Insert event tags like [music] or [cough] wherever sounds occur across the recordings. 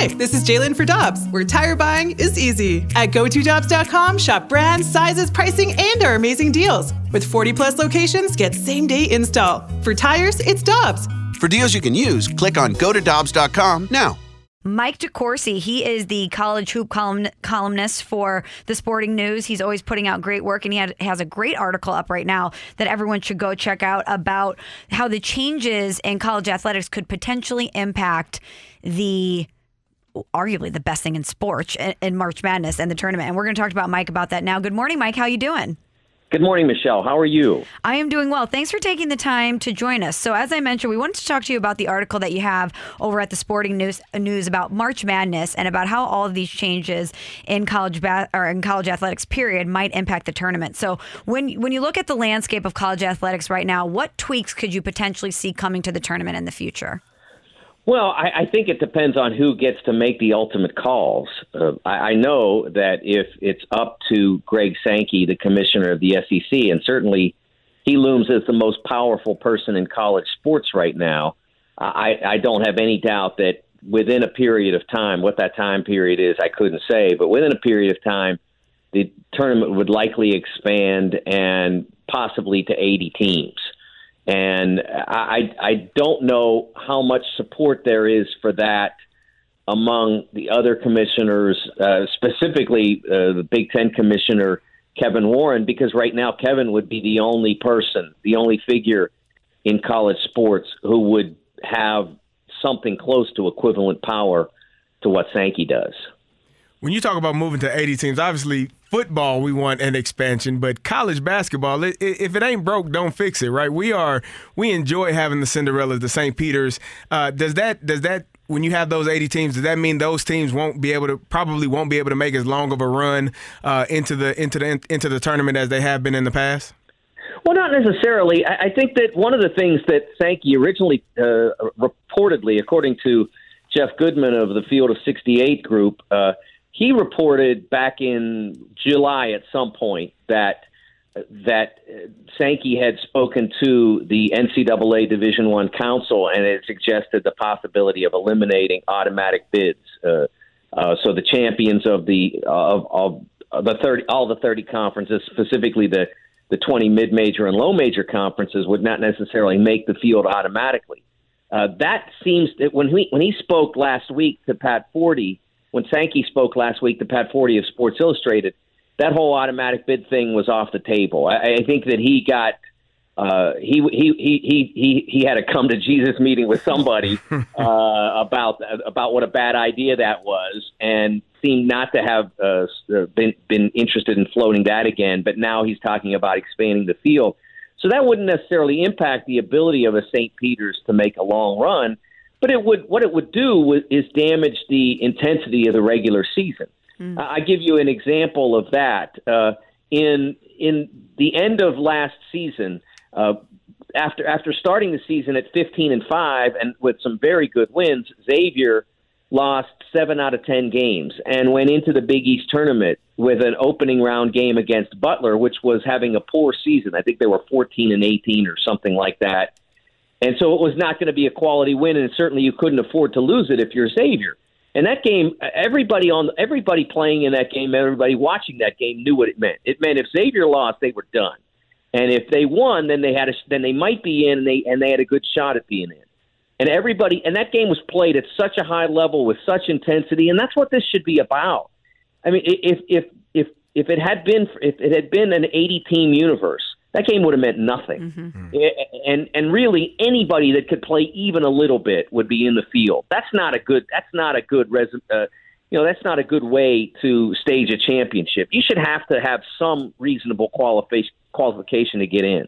Hi, this is Jalen for Dobbs, where tire buying is easy. At GoToDobbs.com, shop brands, sizes, pricing, and our amazing deals. With 40 plus locations, get same day install. For tires, it's Dobbs. For deals you can use, click on GoToDobbs.com now. Mike DeCourcy, he is the college hoop column, columnist for the Sporting News. He's always putting out great work, and he had, has a great article up right now that everyone should go check out about how the changes in college athletics could potentially impact the arguably the best thing in sports in March Madness and the tournament. And we're going to talk about Mike about that now. Good morning, Mike. How you doing? Good morning, Michelle. How are you? I am doing well. Thanks for taking the time to join us. So, as I mentioned, we wanted to talk to you about the article that you have over at the Sporting News News about March Madness and about how all of these changes in college ba- or in college athletics period might impact the tournament. So, when when you look at the landscape of college athletics right now, what tweaks could you potentially see coming to the tournament in the future? Well, I, I think it depends on who gets to make the ultimate calls. Uh, I, I know that if it's up to Greg Sankey, the commissioner of the SEC, and certainly he looms as the most powerful person in college sports right now, I, I don't have any doubt that within a period of time, what that time period is, I couldn't say, but within a period of time, the tournament would likely expand and possibly to 80 teams. And I, I don't know how much support there is for that among the other commissioners, uh, specifically uh, the Big Ten commissioner, Kevin Warren, because right now Kevin would be the only person, the only figure in college sports who would have something close to equivalent power to what Sankey does. When you talk about moving to 80 teams, obviously football we want an expansion, but college basketball, if it ain't broke, don't fix it, right? We are we enjoy having the Cinderellas, the St. Peter's. Uh, does that does that when you have those 80 teams, does that mean those teams won't be able to probably won't be able to make as long of a run uh, into the into the into the tournament as they have been in the past? Well, not necessarily. I, think that one of the things that Sankey originally uh, reportedly, according to Jeff Goodman of the Field of 68 group, uh, he reported back in July at some point that that Sankey had spoken to the NCAA Division One Council and had suggested the possibility of eliminating automatic bids. Uh, uh, so the champions of the of, of the thirty all the thirty conferences, specifically the the twenty mid major and low major conferences, would not necessarily make the field automatically. Uh, that seems that when he when he spoke last week to Pat Forde when Sankey spoke last week to Pat Forde of Sports Illustrated, that whole automatic bid thing was off the table. I, I think that he got uh, he, he he he he had a come to Jesus meeting with somebody [laughs] uh, about about what a bad idea that was, and seemed not to have uh, been been interested in floating that again. But now he's talking about expanding the field, so that wouldn't necessarily impact the ability of a St. Peter's to make a long run but it would what it would do is damage the intensity of the regular season. Mm. I give you an example of that. Uh, in in the end of last season, uh, after after starting the season at 15 and five and with some very good wins, Xavier lost seven out of ten games and went into the Big East tournament with an opening round game against Butler, which was having a poor season. I think they were 14 and 18 or something like that. And so it was not going to be a quality win, and certainly you couldn't afford to lose it if you're Xavier. And that game, everybody on everybody playing in that game, everybody watching that game knew what it meant. It meant if Xavier lost, they were done, and if they won, then they had a, then they might be in, and they and they had a good shot at being in. And everybody, and that game was played at such a high level with such intensity, and that's what this should be about. I mean, if if if if it had been if it had been an 80 team universe, that game would have meant nothing. Mm-hmm. And and really anybody that could play even a little bit would be in the field. That's not a good. That's not a good resume. Uh, you know, that's not a good way to stage a championship. You should have to have some reasonable qualification qualification to get in.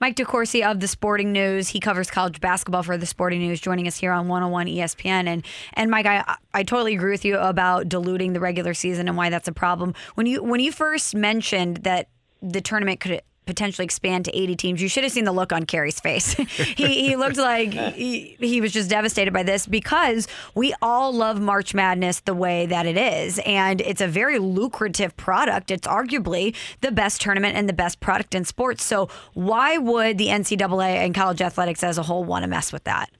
Mike DeCourcy of the Sporting News. He covers college basketball for the Sporting News, joining us here on 101 ESPN. And and Mike, I I totally agree with you about diluting the regular season and why that's a problem. When you when you first mentioned that the tournament could potentially expand to 80 teams. You should have seen the look on Kerry's face. [laughs] he, he looked like he, he was just devastated by this because we all love March Madness the way that it is. And it's a very lucrative product. It's arguably the best tournament and the best product in sports. So why would the NCAA and college athletics as a whole want to mess with that?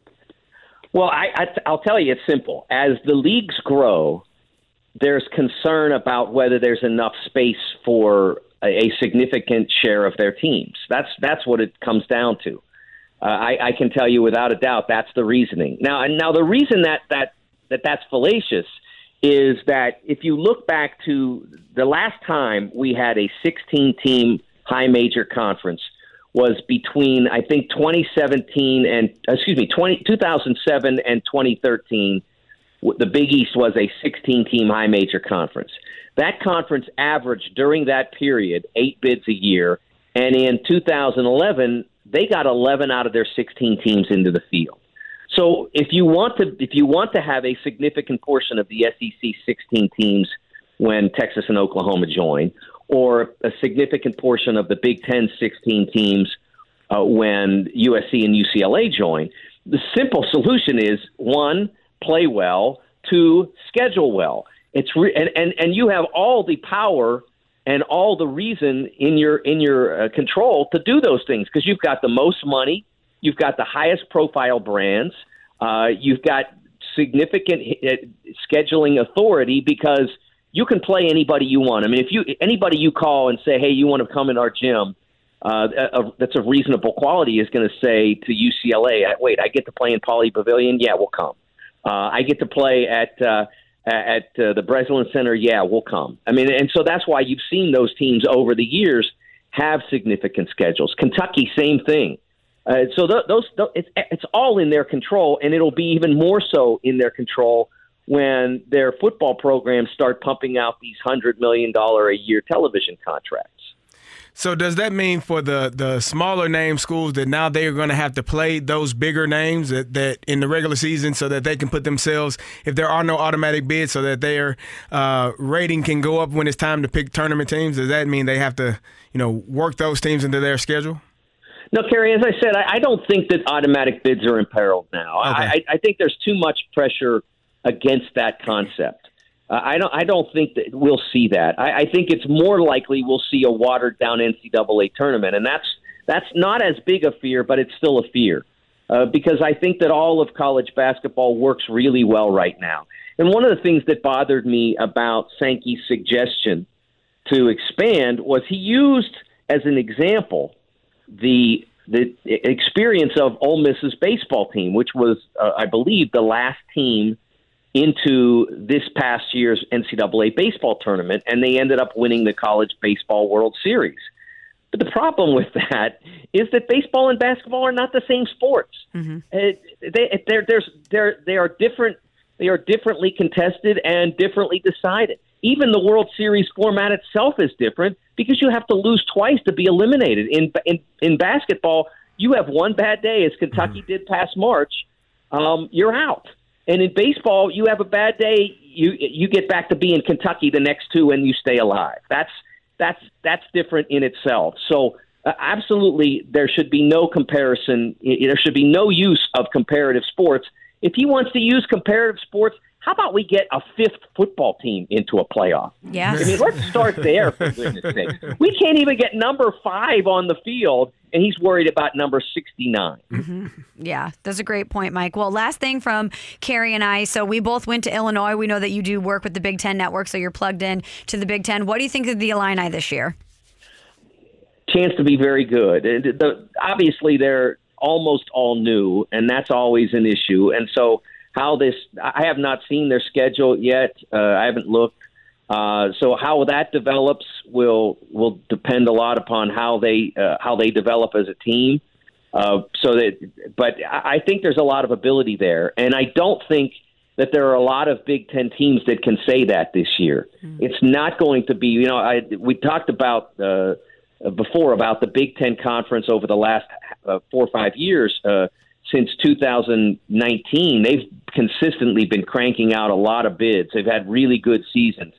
Well, I, I, I'll tell you, it's simple. As the leagues grow, there's concern about whether there's enough space for a, significant share of their teams. That's that's what it comes down to. Uh, I, I can tell you without a doubt that's the reasoning. Now, and now the reason that that that that's fallacious is that if you look back to the last time we had a 16 team high major conference was between I think 2017 and excuse me 20, 2007 and 2013 the Big East was a 16 team high major conference. That conference averaged during that period 8 bids a year and in 2011 they got 11 out of their 16 teams into the field. So if you want to if you want to have a significant portion of the SEC 16 teams when Texas and Oklahoma join, or a significant portion of the Big Ten 16 teams uh, when USC and UCLA join, the simple solution is one, play well, to schedule well. It's re- and, and and you have all the power and all the reason in your in your uh, control to do those things because you've got the most money, you've got the highest profile brands, uh, you've got significant uh, scheduling authority because you can play anybody you want. I mean, if you anybody you call and say, "Hey, you want to come in our gym," uh, a, that's of reasonable quality is going to say to UCLA, "Wait, I get to play in Pauley Pavilion? Yeah, we'll come. Uh, I get to play at." Uh, at uh, the Breslin Center, yeah, we'll come. I mean, and so that's why you've seen those teams over the years have significant schedules. Kentucky, same thing. Uh, so th- those, th- it's, it's all in their control, and it'll be even more so in their control when their football programs start pumping out these hundred million dollar a year television contracts. So does that mean for the the smaller name schools that now they are going to have to play those bigger names that, that in the regular season so that they can put themselves if there are no automatic bids so that their uh, rating can go up when it's time to pick tournament teams? Does that mean they have to you know work those teams into their schedule? No, Kerry. As I said, I, I don't think that automatic bids are imperiled now. Okay. I, I think there's too much pressure against that concept. Uh, I don't. I don't think that we'll see that. I, I think it's more likely we'll see a watered down NCAA tournament, and that's that's not as big a fear, but it's still a fear uh, because I think that all of college basketball works really well right now. And one of the things that bothered me about Sankey's suggestion to expand was he used as an example the the experience of Ole Miss's baseball team, which was, uh, I believe, the last team into this past year's NCAA baseball tournament, and they ended up winning the College Baseball World Series. But the problem with that is that baseball and basketball are not the same sports. Mm-hmm. It, they, they're, there's, they're, they are different. They are differently contested and differently decided. Even the World Series format itself is different because you have to lose twice to be eliminated. In in, in basketball, you have one bad day, as Kentucky mm-hmm. did past March. Um, you're out. And in baseball, you have a bad day, you you get back to being Kentucky the next two, and you stay alive. That's that's that's different in itself. So uh, absolutely, there should be no comparison. There should be no use of comparative sports. If he wants to use comparative sports, how about we get a fifth football team into a playoff? Yeah. I mean, let's start there, for goodness sake. We can't even get number five on the field, and he's worried about number 69. Mm-hmm. [laughs] Yeah, that's a great point, Mike. Well, last thing from Kerry and I. So we both went to Illinois. We know that you do work with the Big Ten Network, so you're plugged in to the Big Ten. What do you think of the Illini this year? Chance to be very good. The, obviously, they're almost all new, and that's always an issue. And so – how this I have not seen their schedule yet. Uh, I haven't looked. Uh, so how that develops will will depend a lot upon how they uh, how they develop as a team. Uh, so that, but I think there's a lot of ability there, and I don't think that there are a lot of Big Ten teams that can say that this year. Mm-hmm. It's not going to be. You know, I we talked about uh, before about the Big Ten conference over the last uh, four or five years. Uh, since 2019, they've consistently been cranking out a lot of bids. They've had really good seasons.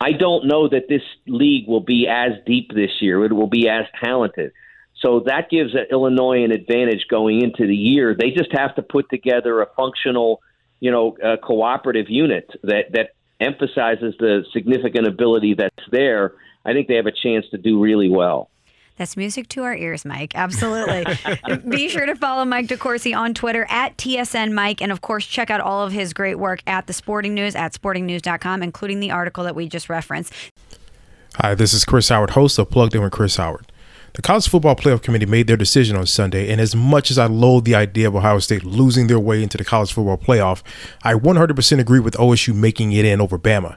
I don't know that this league will be as deep this year. It will be as talented. So that gives Illinois an advantage going into the year. They just have to put together a functional, you know, uh, cooperative unit that that emphasizes the significant ability that's there. I think they have a chance to do really well. That's music to our ears, Mike. Absolutely. [laughs] Be sure to follow Mike DeCourcy on Twitter at TSN Mike. And of course, check out all of his great work at the Sporting News at sportingnews.com, including the article that we just referenced. Hi, this is Chris Howard, host of Plugged In with Chris Howard. The College Football Playoff Committee made their decision on Sunday, and as much as I loathe the idea of Ohio State losing their way into the College Football Playoff, I 100% agree with OSU making it in over Bama.